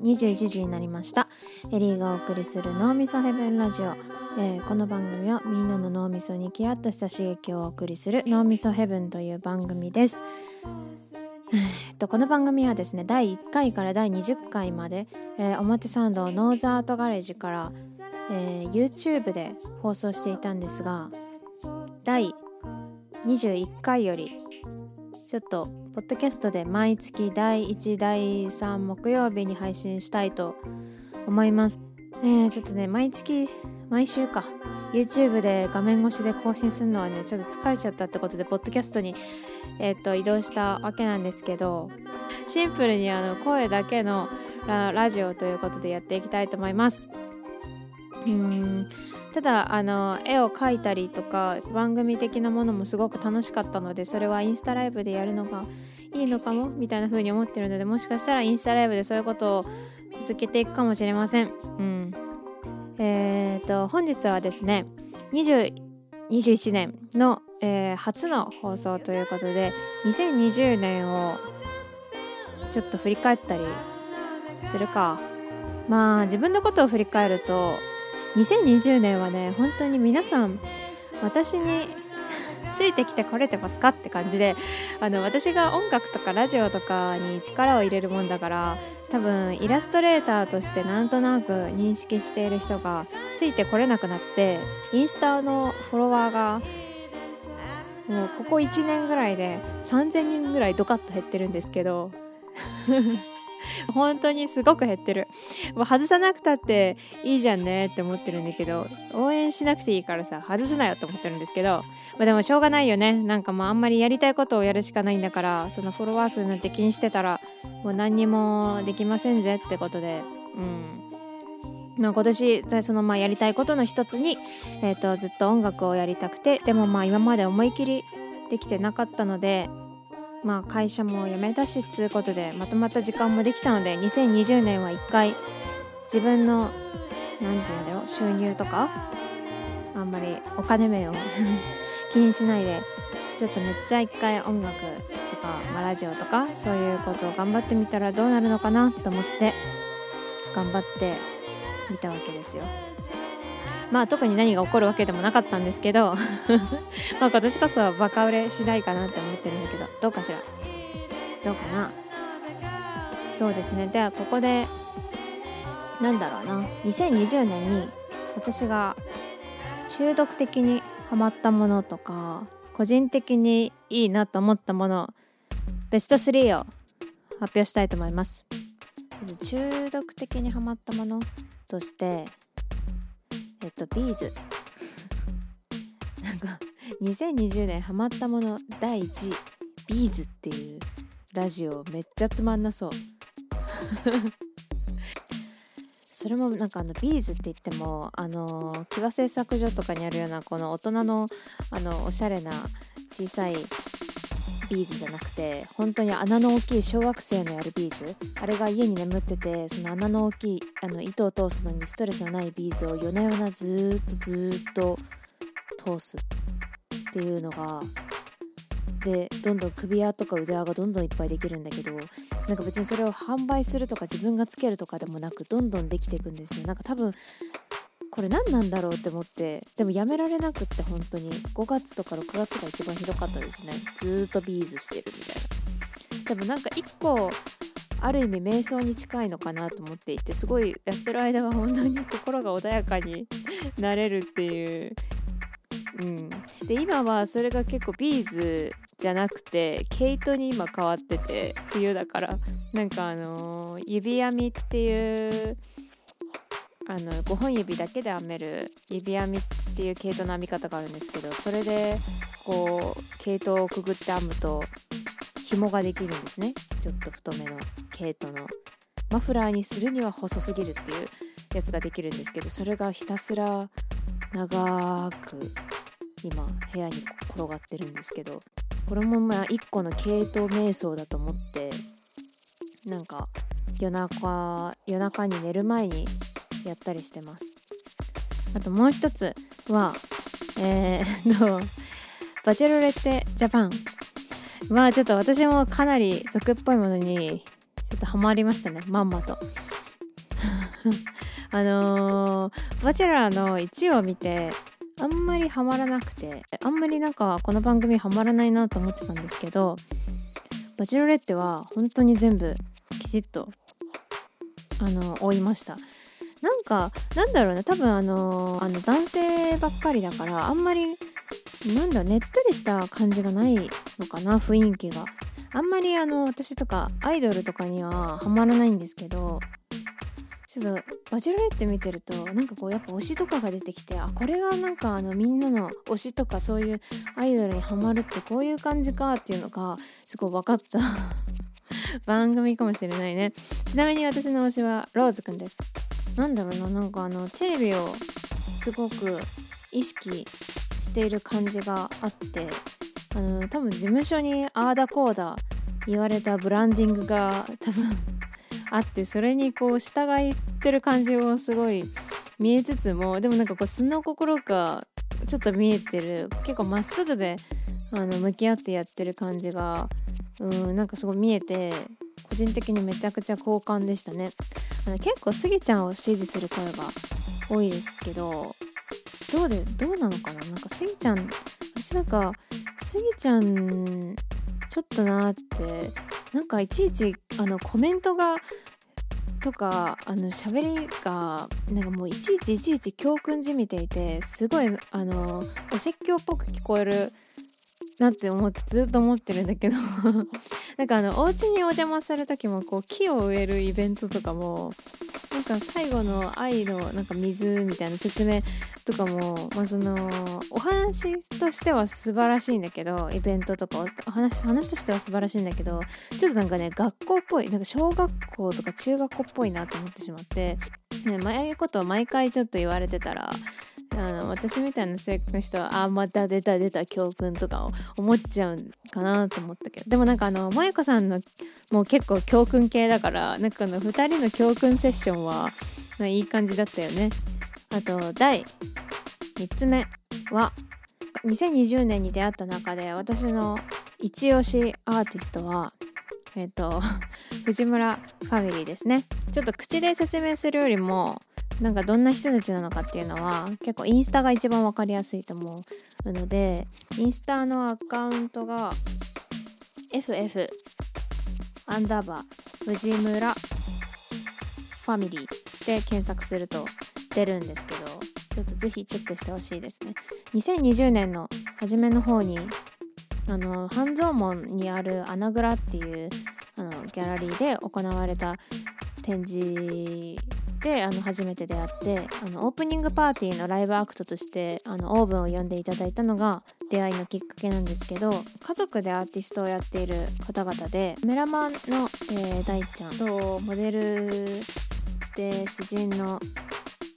21時になりました。エリーがお送りする脳みそヘブンラジオ、えー、この番組はみんなの脳みそにキラッとした刺激をお送りする脳みそヘブンという番組です。えっと、この番組はですね第1回から第20回まで、えー、表参道ノーザートガレージから、えー、YouTube で放送していたんですが第21回よりちょっとポッドキャストで毎月第1第3木曜日に配信したいと思います。えー、ちょっとね毎月毎週か YouTube で画面越しで更新するのはねちょっと疲れちゃったってことでポッドキャストに、えー、と移動したわけなんですけどシンプルにあの声だけのラジオということでやっていきたいと思います。うんただあの絵を描いたりとか番組的なものもすごく楽しかったのでそれはインスタライブでやるのがいいのかもみたいな風に思ってるのでもしかしたらインスタライブでそういうことを続けていくかもしれません。うん、えーと、本日はですね2021年の、えー、初の放送ということで2020年をちょっと振り返ったりするかまあ自分のことを振り返ると2020年はね本当に皆さん私に ついてきてこれてますかって感じであの私が音楽とかラジオとかに力を入れるもんだから多分イラストレーターとしてなんとなく認識している人がついてこれなくなってインスタのフォロワーがもうここ1年ぐらいで3000人ぐらいドカッと減ってるんですけど。本当にすごく減ってる。もう外さなくたっていいじゃんねって思ってるんだけど応援しなくていいからさ外すなよって思ってるんですけど、まあ、でもしょうがないよね。なんかもうあんまりやりたいことをやるしかないんだからそのフォロワー数なんて気にしてたらもう何にもできませんぜってことでうん。まあ、今年そのまあやりたいことの一つに、えー、とずっと音楽をやりたくてでもまあ今まで思い切りできてなかったのでまあ、会社も辞めたしつうことでまとまった時間もできたので2020年は一回自分の何て言うんだろう収入とかあんまりお金面を 気にしないでちょっとめっちゃ一回音楽とか、まあ、ラジオとかそういうことを頑張ってみたらどうなるのかなと思って頑張ってみたわけですよ。まあ特に何が起こるわけでもなかったんですけど まあ今年こそバカ売れしないかなって思ってるんだけどどうかしら？どうかな？そうですね。ではここでなんだろうな？2020年に私が中毒的にハマったものとか個人的にいいなと思ったものベスト3を発表したいと思います。中毒的にハマったものとしてえっとビーズ。なんか2020年ハマったもの第1位ビーズっていうラジオめっちゃつまんなそう。それもなんかあのビーズって言ってもあの貴和製作所とかにあるようなこの大人のあのおしゃれな小さいビーズじゃなくて本当に穴の大きい小学生のやるビーズ。あれが家に眠っててその穴の大きいあの糸を通すのにストレスのないビーズを夜な夜なずっとずっと通すっていうのがでどんどん首輪とか腕輪がどんどんいっぱいできるんだけどなんか別にそれを販売するとか自分がつけるとかでもなくどんどんできていくんですよ。なんか多分これ何なんだろうって思ってでもやめられなくって本当に。5月とか6月が一番ひどかったですね。ずっとビーズしてるみたいな。でもなんか1個ある意味瞑想に近いのかなと思っていてすごいやってる間は本当に心が穏やかになれるっていう。うん、で今はそれが結構ビーズじゃなくて毛糸に今変わってて冬だから。なんかあのー、指編みっていうあの5本指だけで編める指編みっていう毛糸の編み方があるんですけどそれでこう毛糸をくぐって編むと紐ができるんですね。ちょっと太めの毛糸の。マフラーにするには細すぎるっていうやつができるんですけどそれがひたすら長く今部屋に転がってるんですけどこれもまあ一個の毛糸瞑想だと思ってなんか夜中夜中に寝る前にやったりしてます。あともう一つはえー、のバチェロレッテジャパンまあちょっと私もかなり俗っぽいものにちょっとハマりましたね。まんまと。あのー、バチェラーの1を見てあんまりハマらなくてあんまりなんかこの番組ハマらないなと思ってたんですけどバチェロレッテは本当に全部きちっとあの追いました。なんかなんだろうね多分あのあの男性ばっかりだからあんまりなんだねっとりした感じがないのかな雰囲気が。あんまりあの私とかアイドルとかにはハマらないんですけどちょっとバチェロレッテ見てるとなんかこうやっぱ推しとかが出てきてあこれがなんかあのみんなの推しとかそういうアイドルにハマるってこういう感じかっていうのがすごい分かった。番組かもしれないね。ちなみに私の推しはローズくんです。なんだろうななんかあのテレビをすごく意識している感じがあってあの多分事務所にああだこうだ言われたブランディングが多分 あってそれにこう従ってる感じをすごい見えつつもでもなんかこう素の心がちょっと見えてる結構まっすぐであの向き合ってやってる感じがうんなんかすごい見えて個人的にめちゃくちゃ好感でしたね。結構スギちゃんを支持する声が多いですけどどうでどうなのかな？なんかスギちゃん私なんかスギちゃんちょっとなーってなんかいちいちあのコメントがとかあの喋りがなんかもういちいちいちいち教訓じみていてすごいあのお説教っぽく聞こえるなって思ってずっと思ってるんだけど。なんかあのお家にお邪魔する時もこう木を植えるイベントとかもなんか最後の愛のなんか水みたいな説明とかも、まあ、そのお話としては素晴らしいんだけどイベントとかお話話としては素晴らしいんだけどちょっとなんかね学校っぽいなんか小学校とか中学校っぽいなと思ってしまって、ね、前いうことを毎回ちょっと言われてたらあの私みたいな性格の人はあまた出た出た教訓とかを思っちゃうかなと思ったけど。でもなんかあの萌子さんのもう結構教訓系だからなんかあの2人の教訓セッションは、いい感じだったよね。あと第3つ目は2020年に出会った中で私の一押しアーティストはえっ、ー、と藤村ファミリーですね。ちょっと口で説明するよりもなんかどんな人たちなのかっていうのは結構インスタが一番分かりやすいと思うのでインスタのアカウントが FF アンダーバー藤村ファミリーで検索すると出るんですけどちょっとぜひチェックしてほしいですね。2020年の初めの方にあの半蔵門にある穴蔵っていうあのギャラリーで行われた展示であの初めて出会ってあのオープニングパーティーのライブアクトとしてあのオーブンを呼んでいただいたのが出会いのきっかけなんですけど家族でアーティストをやっている方々でメラマンの、えー、大ちゃんとモデルで詩人の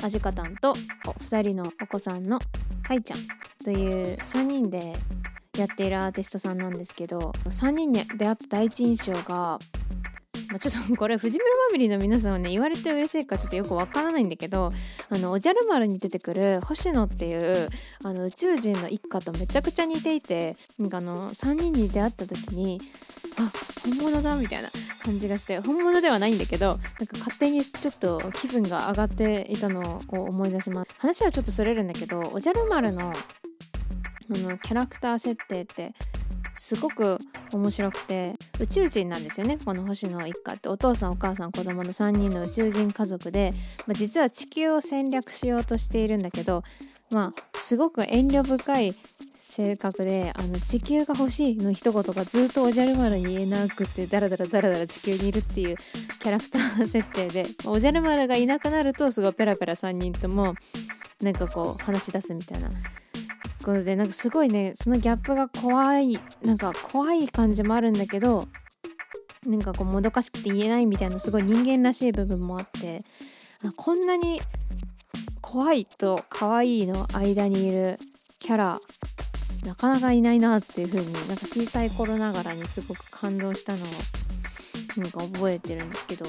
アジカタンと2人のお子さんのハイちゃんという3人でやっているアーティストさんなんですけど3人に出会った第一印象がまあ、ちょっと これ藤村ファミリーの皆さんはね言われて嬉しいかちょっとよくわからないんだけどあのおじゃる丸に出てくる星野っていうあの宇宙人の一家とめちゃくちゃ似ていてなんかあの3人に出会った時にあ本物だみたいな感じがして本物ではないんだけどなんか勝手にちょっと気分が上がっていたのを思い出します。話はちょっとそれるんだけどおじゃる丸のあのキャラクター設定ってすごく面白くて宇宙人なんですよね。この星野一家って。お父さんお母さん子供の3人の宇宙人家族で、まあ、実は地球を戦略しようとしているんだけどまあすごく遠慮深い性格であの地球が欲しいの一言がずっとおじゃる丸に言えなくてダラダラダラダラ地球にいるっていうキャラクター設定でおじゃる丸がいなくなるとすごいペラペラ3人ともなんかこう話し出すみたいな。ことでなんかすごいねそのギャップが怖いなんか怖い感じもあるんだけどなんかこうもどかしくて言えないみたいなすごい人間らしい部分もあってこんなに怖いと可愛いの間にいるキャラなかなかいないなっていう風になんか小さい頃ながらにすごく感動したのをなんか覚えてるんですけど。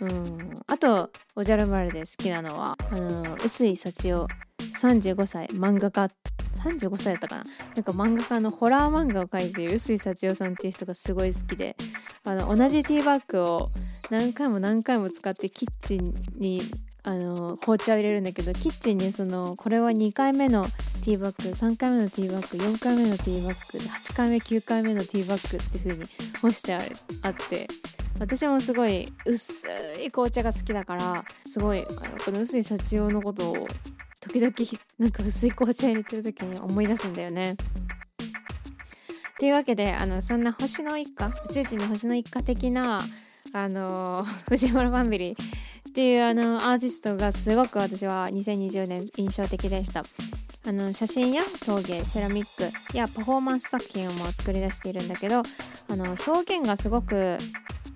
うん。あとおじゃる丸で好きなのはあの臼井幸男35歳漫画家。35歳だったかな？なんか漫画家のホラー漫画を描いている臼井幸男さんっていう人がすごい好きであの同じティーバッグを何回も何回も使ってキッチンにあの紅茶を入れるんだけどキッチンにそのこれは2回目のティーバッグ3回目のティーバッグ4回目のティーバッグ8回目9回目のティーバッグっていう風に干してああって私もすごい薄い紅茶が好きだからすごいあのこの薄い幸用のことを時々なんか薄い紅茶入れてる時に思い出すんだよね。というわけであのそんな星の一家宇宙人の星の一家的なあの 藤原ファミリーっていうあのアーティストがすごく私は2020年印象的でした。あの写真や陶芸セラミックやパフォーマンス作品をも作り出しているんだけどあの表現がすごく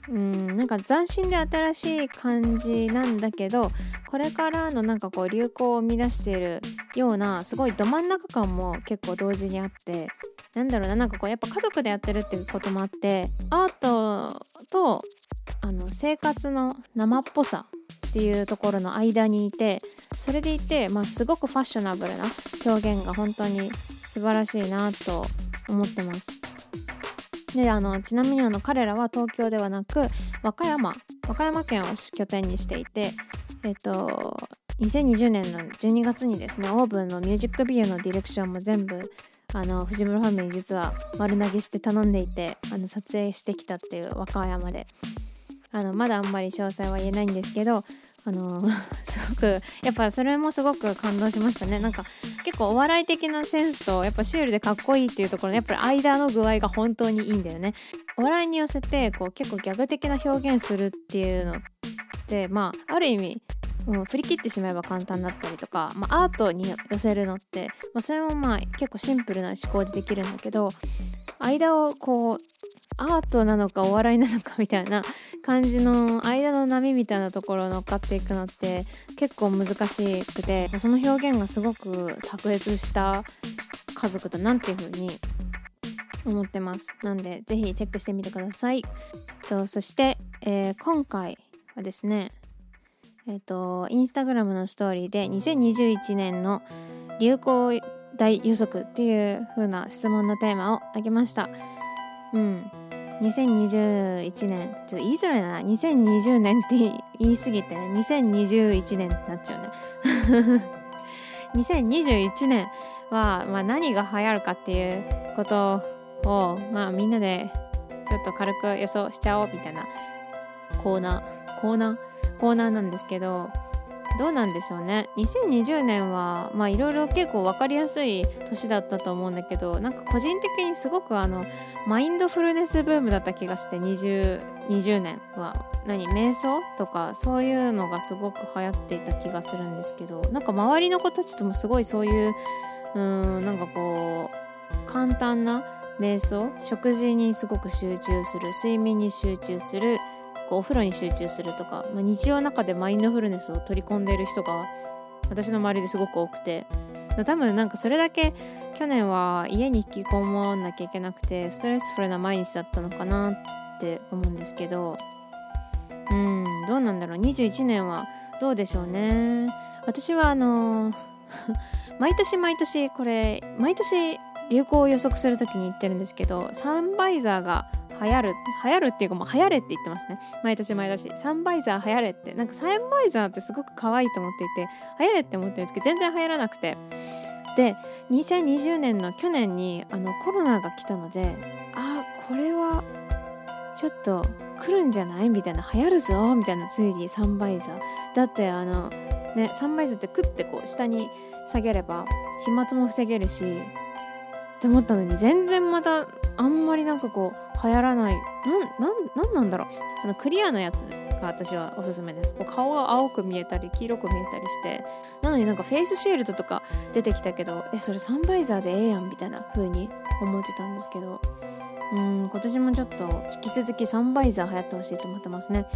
うんなんか斬新で新しい感じなんだけどこれからのなんかこう流行を生み出しているようなすごいど真ん中感も結構同時にあってなんだろうななんかこうやっぱ家族でやってるっていうこともあってアートとあの生活の生っぽさっていうところの間にいてそれでいて、まあ、すごくファッショナブルな表現が本当に素晴らしいなと思ってます。であのちなみにあの彼らは東京ではなく和歌山和歌山県を拠点にしていてえっと2020年の12月にですねオーブンのミュージックビデオのディレクションも全部あの藤村ファミリー実は丸投げして頼んでいてあの撮影してきたっていう和歌山で。あのまだあんまり詳細は言えないんですけどあの すごくやっぱそれもすごく感動しましたね。なんか結構お笑い的なセンスとやっぱシュールでかっこいいっていうところのやっぱり間の具合が本当にいいんだよね。お笑いに寄せてこう結構ギャグ的な表現するっていうのってまあある意味もう振り切ってしまえば簡単だったりとか、まあ、アートに寄せるのって、まあ、それもまあ結構シンプルな思考でできるんだけど間をこうアートなのかお笑いなのかみたいな感じの間の波みたいなところを乗っかっていくのって結構難しくてその表現がすごく卓越した家族だなっていうふうに思ってます。なんで是非チェックしてみてください。とそして、えー、今回はですねえっ、ー、とインスタグラムのストーリーで2021年の流行大予測っていう風な質問のテーマをあげました。うん。2021年。ちょっと言いづらいな。2020年って言い過ぎて2021年ってなっちゃうね。2021年は、まあ、何が流行るかっていうことを、まあ、みんなでちょっと軽く予想しちゃおうみたいなコーナーコーナーコーナーなんですけどどうなんでしょうね。2020年はまあいろいろ結構分かりやすい年だったと思うんだけどなんか個人的にすごくあのマインドフルネスブームだった気がして 20, 20年は何瞑想とかそういうのがすごく流行っていた気がするんですけどなんか周りの子たちともすごいそういううんなんかこう簡単な瞑想食事にすごく集中する睡眠に集中するこうお風呂に集中するとか、まあ、日常の中でマインドフルネスを取り込んでいる人が私の周りですごく多くて多分なんかそれだけ去年は家に引きこもんなきゃいけなくてストレスフルな毎日だったのかなって思うんですけどうんどうなんだろう。21年はどうでしょうね。私はあの 毎年毎年これ毎年流行を予測する時に言ってるんですけどサンバイザーが流行る流行るっていうかもう流行れって言ってますね。毎年毎年。サンバイザー流行れって。なんかサンバイザーってすごく可愛いと思っていて流行れって思ってるんですけど全然流行らなくて。で2020年の去年にあのコロナが来たのであこれはちょっと来るんじゃない？みたいな。流行るぞ！みたいなついにサンバイザー。だってあのねサンバイザーってクッてこう下に下げれば飛沫も防げるしって思ったのに全然またあんまりなんかこう流行らない。なんなんなんなんだろう。あのクリアなやつが私はおすすめです。こう顔が青く見えたり黄色く見えたりして。なのになんかフェイスシールドとか出てきたけどえそれサンバイザーでええやんみたいな風に思ってたんですけど。うん今年もちょっと引き続きサンバイザー流行ってほしいと思ってますね。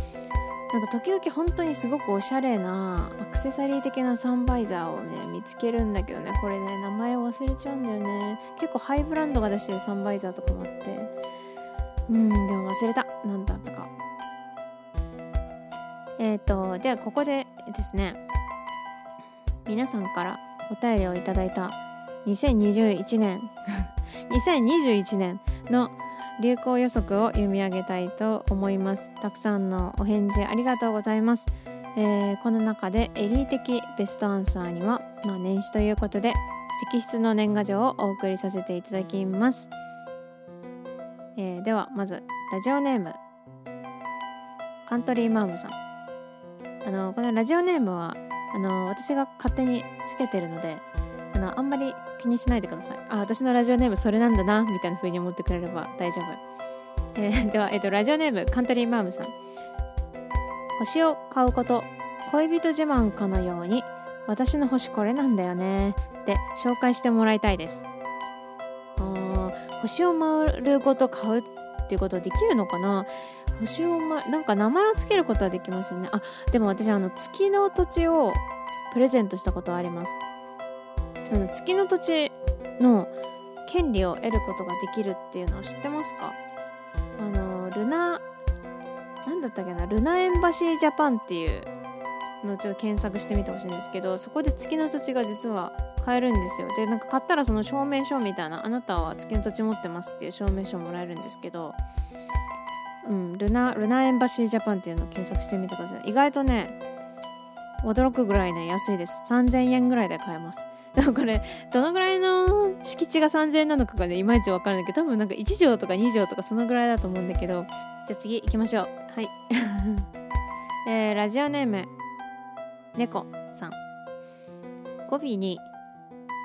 なんか時々本当にすごくおしゃれなアクセサリー的なサンバイザーをね見つけるんだけどね。これね名前忘れちゃうんだよね。結構ハイブランドが出してるサンバイザーとかもあって。うんでも忘れた。何だったか。えっ、ー、とではここでですね。皆さんからお便りをいただいた。2021年。2021年の流行予測を読み上げたいと思います。たくさんのお返事ありがとうございます、えー、この中でエリー的ベストアンサーには、まあ、年始ということで直筆の年賀状をお送りさせていただきます、えー、ではまずラジオネーム。カントリーマームさん。あのこのラジオネームはあの私が勝手につけてるのであのあんまり気にしないでください。あ私のラジオネームそれなんだなみたいな風に思ってくれれば大丈夫、えー、では、えーと、ラジオネームカントリーマームさん。星を買うこと恋人自慢かのように私の星これなんだよねって紹介してもらいたいです。あ星を丸ごと買うっていうことできるのかな？星を、ま、なんか名前を付けることはできますよね。あでも私あの月の土地をプレゼントしたことはあります。あの月の土地の権利を得ることができるっていうのを知ってますか？あのルナ何だったっけな？ルナエンバシージャパンっていうのをちょっと検索してみてほしいんですけどそこで月の土地が実は買えるんですよ。でなんか買ったらその証明書みたいなあなたは月の土地持ってますっていう証明書もらえるんですけどうんルナルナエンバシージャパンっていうのを検索してみてください。意外とね驚くぐらいね安いです。3000円ぐらいで買えます。でもこれどのぐらいの敷地が3000円なのかがねいまいち分からないけど多分なんか1畳とか2畳とかそのぐらいだと思うんだけどじゃあ次行きましょう。はい。えー、ラジオネーム猫さん。語尾に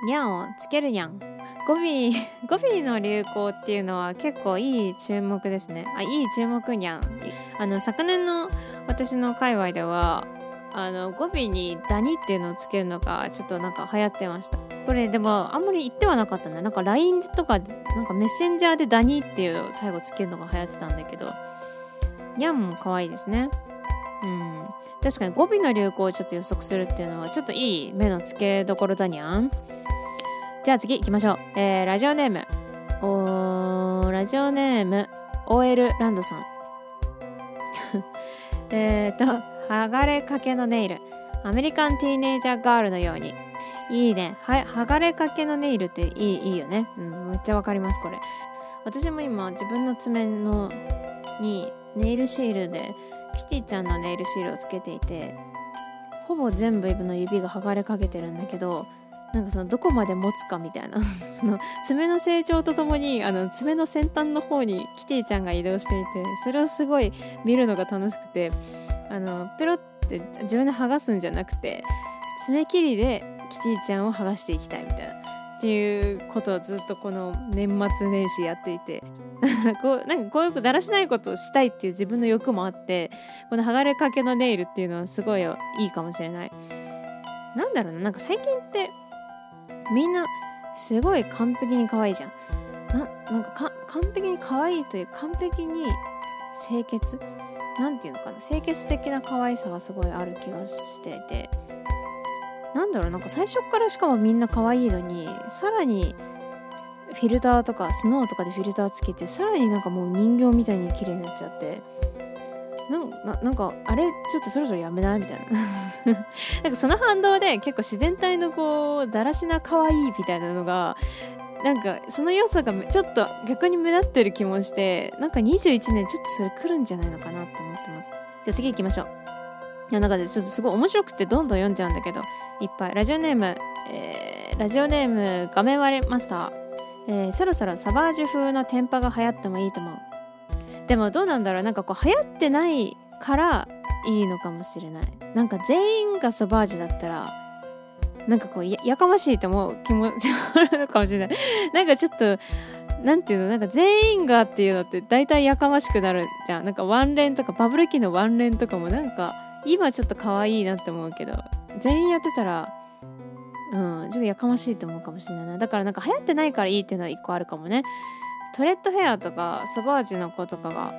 にゃんをつけるにゃん語尾語尾の流行っていうのは結構いい注目ですね。あいい注目にゃんあの昨年の私の界隈ではあの語尾に「ダニ」っていうのをつけるのがちょっとなんか流行ってました。これでもあんまり言ってはなかったななんか LINE とかなんかメッセンジャーで「ダニ」っていうのを最後つけるのが流行ってたんだけど。ニャンも可愛いですね。うん。確かに語尾の流行をちょっと予測するっていうのはちょっといい目の付けどころだにゃん。じゃあ次行きましょう。えー、ラジオネーム。おーラジオネーム OL ランドさん。えっと剥がれかけのネイル。アメリカンティーネイジャーガールのように。いいね。は剥がれかけのネイルっていいいいよね、うん、めっちゃわかりますこれ。私も今自分の爪のにネイルシールでキティちゃんのネイルシールをつけていてほぼ全部の指が剥がれかけてるんだけどなんかそのどこまで持つかみたいな。その爪の成長とともにあの爪の先端の方にキティちゃんが移動していてそれをすごい見るのが楽しくてあのペロって自分で剥がすんじゃなくて爪切りでキティちゃんを剥がしていきたいみたいな。っていうことをずっとこの年末年始やっていて。だからこうなんかこういうだらしないことをしたいっていう自分の欲もあってこの剥がれかけのネイルっていうのはすごいいいかもしれない。なんだろうななんか最近ってみんなすごい完璧に可愛いじゃん。ななんか完璧に可愛いという完璧に清潔？何て言うのかな？清潔的な可愛さがすごいある気がしていて。なんだろう？なんか最初からしかもみんな可愛いのにさらにフィルターとかスノーとかでフィルターつけてさらになんかもう人形みたいに綺麗になっちゃって。なんかあれちょっとそろそろやめない？みたいな。なんかその反動で結構自然体のこうだらしな可愛いみたいなのがなんかその良さがちょっと逆に目立ってる気もしてなんか21年ちょっとそれ来るんじゃないのかなって思ってます。じゃあ次行きましょう。いやなんかちょっとすごい面白くてどんどん読んじゃうんだけどいっぱい。ラジオネーム、えー、ラジオネーム画面割れマスター、えー、そろそろサバージュ風の天パが流行ってもいいと思う。でもどうなんだろう。なんかこう流行ってないからいいのかもしれない。なんか全員がサバージュだったらなんかこうややかましいと思う気持ちもあるのかもしれない。なんかちょっとなんていうの？なんか全員がっていうのって大体やかましくなるじゃん。なんかワンレンとかバブル期のワンレンとかもなんか今ちょっと可愛いなって思うけど。全員やってたらうんちょっとやかましいと思うかもしれないな。だからなんか流行ってないからいいっていうのは一個あるかもね。トレッドヘアとかソバージの子とかが、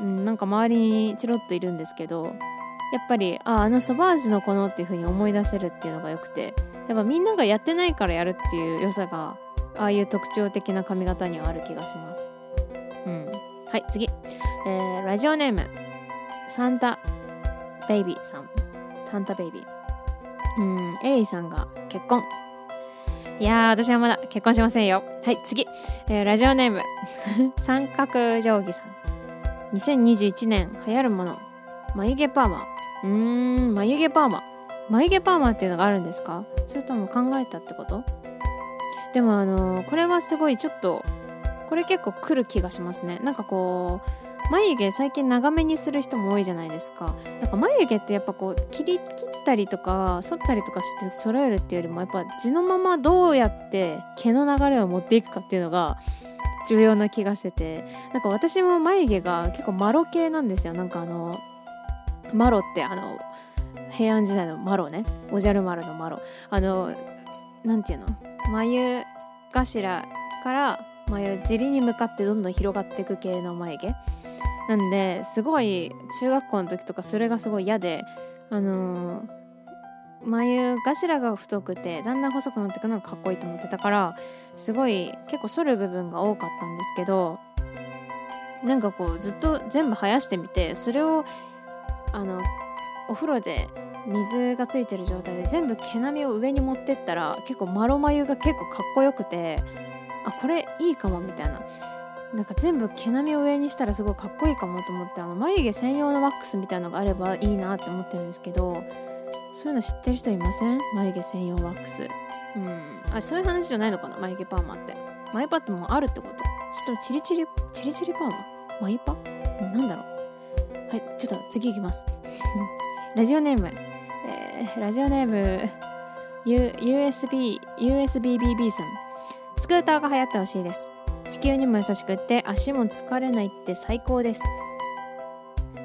うん、なんか周りにチロッといるんですけどやっぱりああのソバージの子のっていう風に思い出せるっていうのがよくてやっぱみんながやってないからやるっていう良さがああいう特徴的な髪型にはある気がします。うん。はい次、えー、ラジオネーム。サンタベイビーさん。サンタベイビー。うんエリーさんが結婚。いやー私はまだ結婚しませんよ。はい次、えー、ラジオネーム。三角定規さん。2021年流行るもの。眉毛パーマ。うーん眉毛パーマ。眉毛パーマっていうのがあるんですか？それとも考えたってこと？でもあのー、これはすごいちょっとこれ結構来る気がしますね。なんかこう眉毛最近長めにする人も多いじゃないですか。だから眉毛ってやっぱこう切り切ったりとか剃ったりとかして揃えるっていうよりもやっぱ地のままどうやって毛の流れを持っていくかっていうのが重要な気がしてて。なんか私も眉毛が結構マロ系なんですよ。なんかあのマロってあの平安時代のマロね。おじゃる丸のマロ。あの何て言うの？眉頭から眉尻に向かってどんどん広がっていく系の眉毛。なんですごい中学校の時とかそれがすごい嫌であのー、眉頭が太くてだんだん細くなっていくのがかっこいいと思ってたからすごい結構剃る部分が多かったんですけどなんかこうずっと全部生やしてみてそれをあのお風呂で水がついてる状態で全部毛並みを上に持ってったら結構マロ眉が結構かっこよくてあこれいいかもみたいな。なんか全部毛並みを上にしたらすごいかっこいいかもと思ってあの眉毛専用のワックスみたいのがあればいいなって思ってるんですけどそういうの知ってる人いません？眉毛専用ワックス。うん。あそういう話じゃないのかな？眉毛パーマって。眉パってもうあるってこと？ちょっとチリチリチリチリパーマ？眉パ？なんだろう。はいちょっと次いきます。ラジオネーム、えー、ラジオネーム。U USB USBBB さん。スクーターが流行ってほしいです。地球にも優しくって足も疲れないって最高です。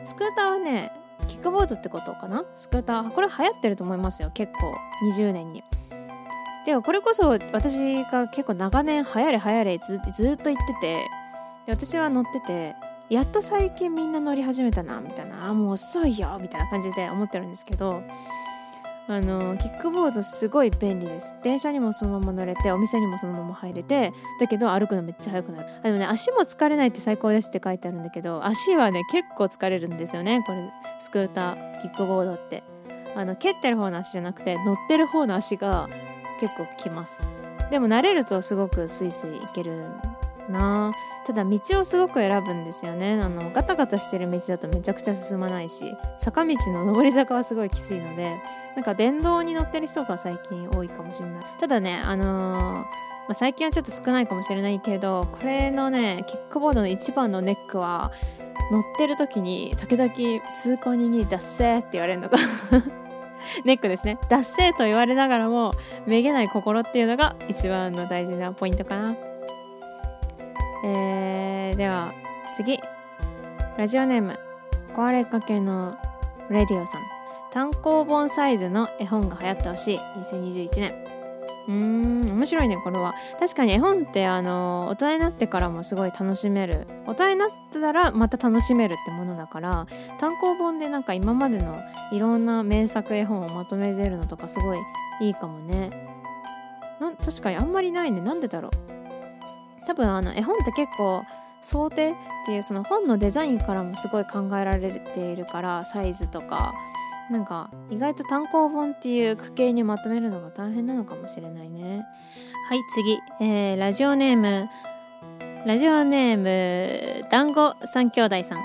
スクーターはねキックボードってことかな？スクーター。これ流行ってると思いますよ。結構。20年に。てかこれこそ私が結構長年流行れ流行れずずっと言ってて。で私は乗っててやっと最近みんな乗り始めたなみたいな。あもう遅いよみたいな感じで思ってるんですけど。あのキックボードすごい便利です。電車にもそのまま乗れてお店にもそのまま入れてだけど歩くのめっちゃ速くなる。あでもね足も疲れないって最高ですって書いてあるんだけど足はね結構疲れるんですよねこれスクーターキックボードって。あの蹴ってる方の足じゃなくて乗ってる方の足が結構きます。でも慣れるとすごくスイスイいけるなただ道をすごく選ぶんですよねあのガタガタしてる道だとめちゃくちゃ進まないし坂道の上り坂はすごいきついのでなんか電動に乗ってる人が最近多いかもしれないただねあのー、ま、最近はちょっと少ないかもしれないけどこれのねキックボードの一番のネックは乗ってる時に時々通行人に「ダッセー」って言われるのが ネックですね。脱せと言われながらも、めげない心っていうのが一番の大事なポイントかな。えー、では次。ラジオネーム壊れかけのレディオさん。単行本サイズの絵本が流行ってほしい。2021年うーん面白いねこれは。確かに絵本ってあの大人になってからもすごい楽しめる。大人になってたらまた楽しめるってものだから単行本でなんか今までのいろんな名作絵本をまとめてるのとかすごいいいかもね。な確かにあんまりないね。なんでだろう。多分あの絵本って結構想定っていうその本のデザインからもすごい考えられているからサイズとかなんか意外と単行本っていう区形にまとめるのが大変なのかもしれないね。はい次、えー、ラジオネーム。ラジオネーム団子三兄弟さん。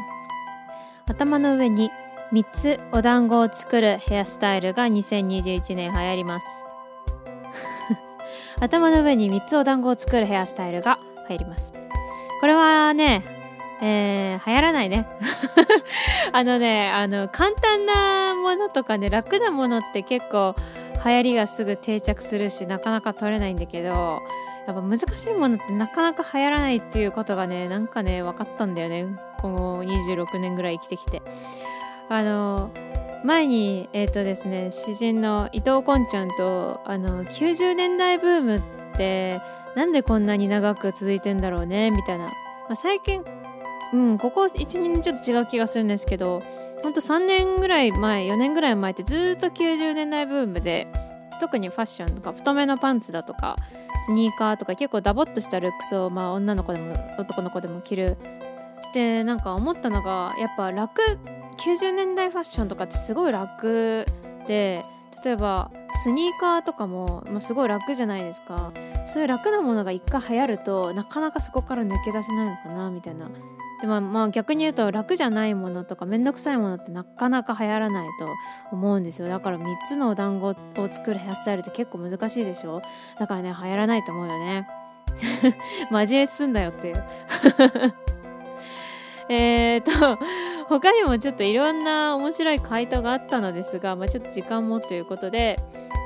頭の上に3つお団子を作るヘアスタイルが2021年流行ります。頭の上に3つお団子を作るヘアスタイルが入ります。これはねえー、流行らないね。あのねあの簡単なものとかね楽なものって結構流行りがすぐ定着するしなかなか取れないんだけどやっぱ難しいものってなかなか流行らないっていうことがねなんかね分かったんだよね。この26年ぐらい生きてきて。あの前にえっ、ー、とですね詩人の伊藤こんちゃんとあの90年代ブームってなんでこんなに長く続いてんだろうねみたいな、まあ、最近うんここ12年ちょっと違う気がするんですけどほんと3年ぐらい前4年ぐらい前ってずっと90年代ブームで特にファッションとか太めのパンツだとかスニーカーとか結構ダボっとしたルックスを、まあ、女の子でも男の子でも着る。でなんか思ったのがやっぱ楽90年代ファッションとかってすごい楽で例えばスニーカーとかも、まあ、すごい楽じゃないですか。そういう楽なものが一回流行るとなかなかそこから抜け出せないのかなみたいな。でもまあ逆に言うと楽じゃないものとかめんどくさいものってなかなか流行らないと思うんですよ。だから3つのお団子を作るヘアスタイルって結構難しいでしょ。だからね流行らないと思うよね。真面目すんだよっていう。えっと他にもちょっといろんな面白い回答があったのですが、まあ、ちょっと時間もということで、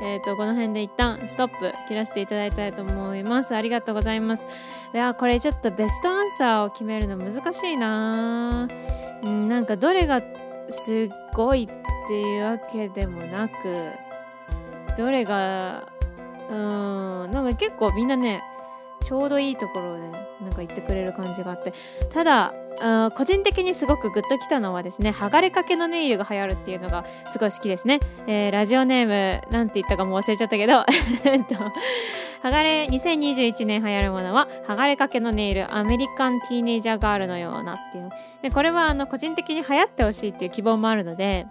えー、とこの辺で一旦ストップ切らせていただきたいと思います。ありがとうございます。いやこれちょっとベストアンサーを決めるの難しいな。うんなんかどれがすごいっていうわけでもなくどれがうんなんか結構みんなねちょうどいいところをねなんか言ってくれる感じがあって。ただ個人的にすごくグッときたのはですね剥がれかけのネイルが流行るっていうのがすごい好きですね、えー、ラジオネームなんて言ったかも忘れちゃったけど。剥がれ2021年流行るものは剥がれかけのネイルアメリカンティーネイジャーガールのようなっていう。でこれはあの個人的に流行ってほしいっていう希望もあるので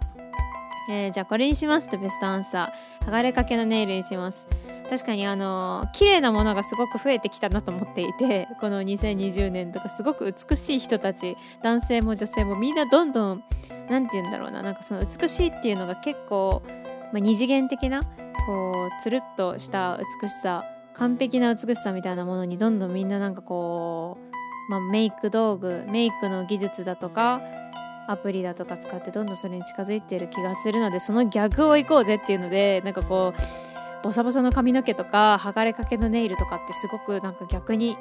えー、じゃあこれにしますとベストアンサー。剥がれかけのネイルにします。確かにあの綺麗なものがすごく増えてきたなと思っていてこの2020年とかすごく美しい人たち男性も女性もみんなどんどん何て言うんだろうななんかその美しいっていうのが結構、まあ、二次元的なこうつるっとした美しさ完璧な美しさみたいなものにどんどんみんななんかこう、まあ、メイク道具メイクの技術だとかアプリだとか使ってどんどんそれに近づいてる気がするのでその逆を行こうぜっていうのでなんかこうボサボサの髪の毛とか剥がれかけのネイルとかってすごくなんか逆に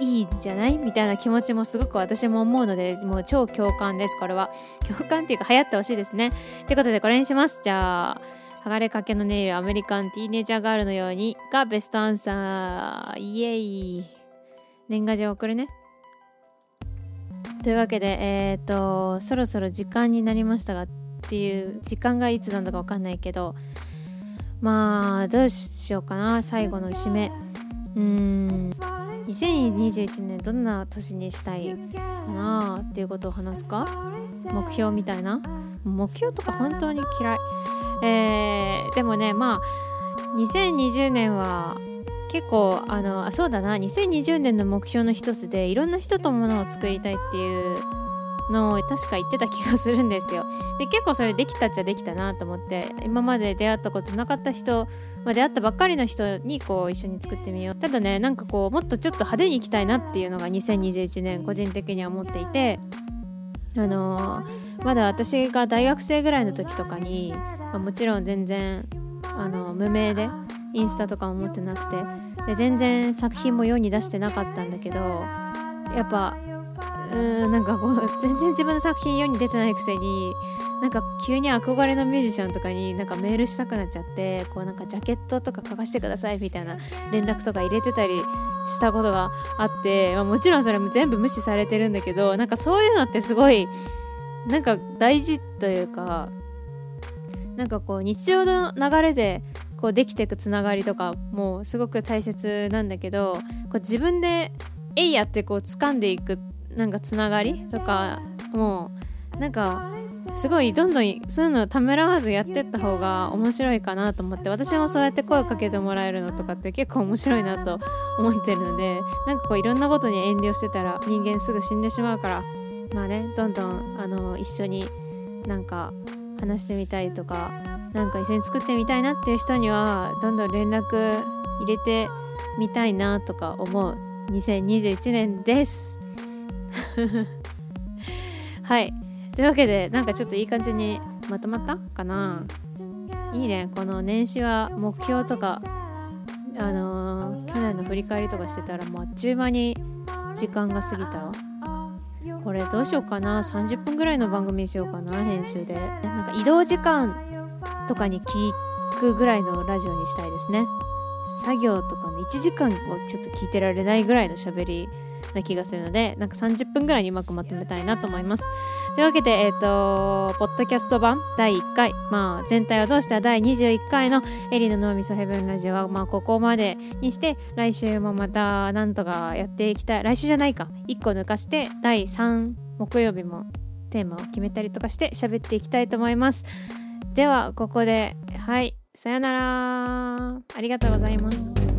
いいんじゃない？みたいな気持ちもすごく私も思うのでもう超共感ですこれは。共感っていうか流行ってほしいですね。ということでこれにします。じゃあ剥がれかけのネイルアメリカンティーネージャーガールのようにがベストアンサー。イエイ。年賀状送るね。というわけでえっ、ー、とそろそろ時間になりましたがっていう時間がいつなんだか分かんないけどまあどうしようかな最後の締め。うん。2021年どんな年にしたいかなっていうことを話すか？目標みたいな？目標とか本当に嫌い。えー、でもねまあ2020年は結構あのあそうだな。2020年の目標の一つでいろんな人とものを作りたいっていうのを確か言ってた気がするんですよ。で結構それできたっちゃできたなと思って今まで出会ったことなかった人、まあ、出会ったばっかりの人にこう一緒に作ってみようただねなんかこうもっとちょっと派手にいきたいなっていうのが2021年個人的には思っていてあのー、まだ私が大学生ぐらいの時とかに、まあ、もちろん全然あの無名でインスタとかも持ってなくてで全然作品も世に出してなかったんだけどやっぱうーんなんかこう全然自分の作品世に出てないくせになんか急に憧れのミュージシャンとかになんかメールしたくなっちゃってこうなんかジャケットとか書かせてくださいみたいな連絡とか入れてたりしたことがあって、まあ、もちろんそれも全部無視されてるんだけどなんかそういうのってすごいなんか大事というかなんかこう日常の流れでこうできていくつながりとかもすごく大切なんだけどこう自分で「えいや」ってこう掴んでいくってなんかつながり？とかもうなんかすごいどんどんそういうのためらわずやってった方が面白いかなと思って私もそうやって声をかけてもらえるのとかって結構面白いなと思ってるのでなんかこういろんなことに遠慮してたら人間すぐ死んでしまうからまあねどんどんあの一緒になんか話してみたいとかなんか一緒に作ってみたいなっていう人にはどんどん連絡入れてみたいなとか思う2021年です。はい。というわけでなんかちょっといい感じにまとまったかな？いいね。この年始は目標とかあのー、去年の振り返りとかしてたらもうあっちゅう間に時間が過ぎた。これどうしようかな？30分ぐらいの番組にしようかな編集で。なんか移動時間とかに聞くぐらいのラジオにしたいですね。作業とかの1時間をちょっと聞いてられないぐらいの喋りな気がするのでなんか30分ぐらいにうまくまとめたいなと思います。というわけでえっ、ー、とポッドキャスト版第1回まあ全体を通しては第21回のエリの脳みそヘブンラジオはまあここまでにして来週もまたなんとかやっていきたい。来週じゃないか。1個抜かして第3木曜日もテーマを決めたりとかして喋っていきたいと思います。ではここではいさよなら。ありがとうございます。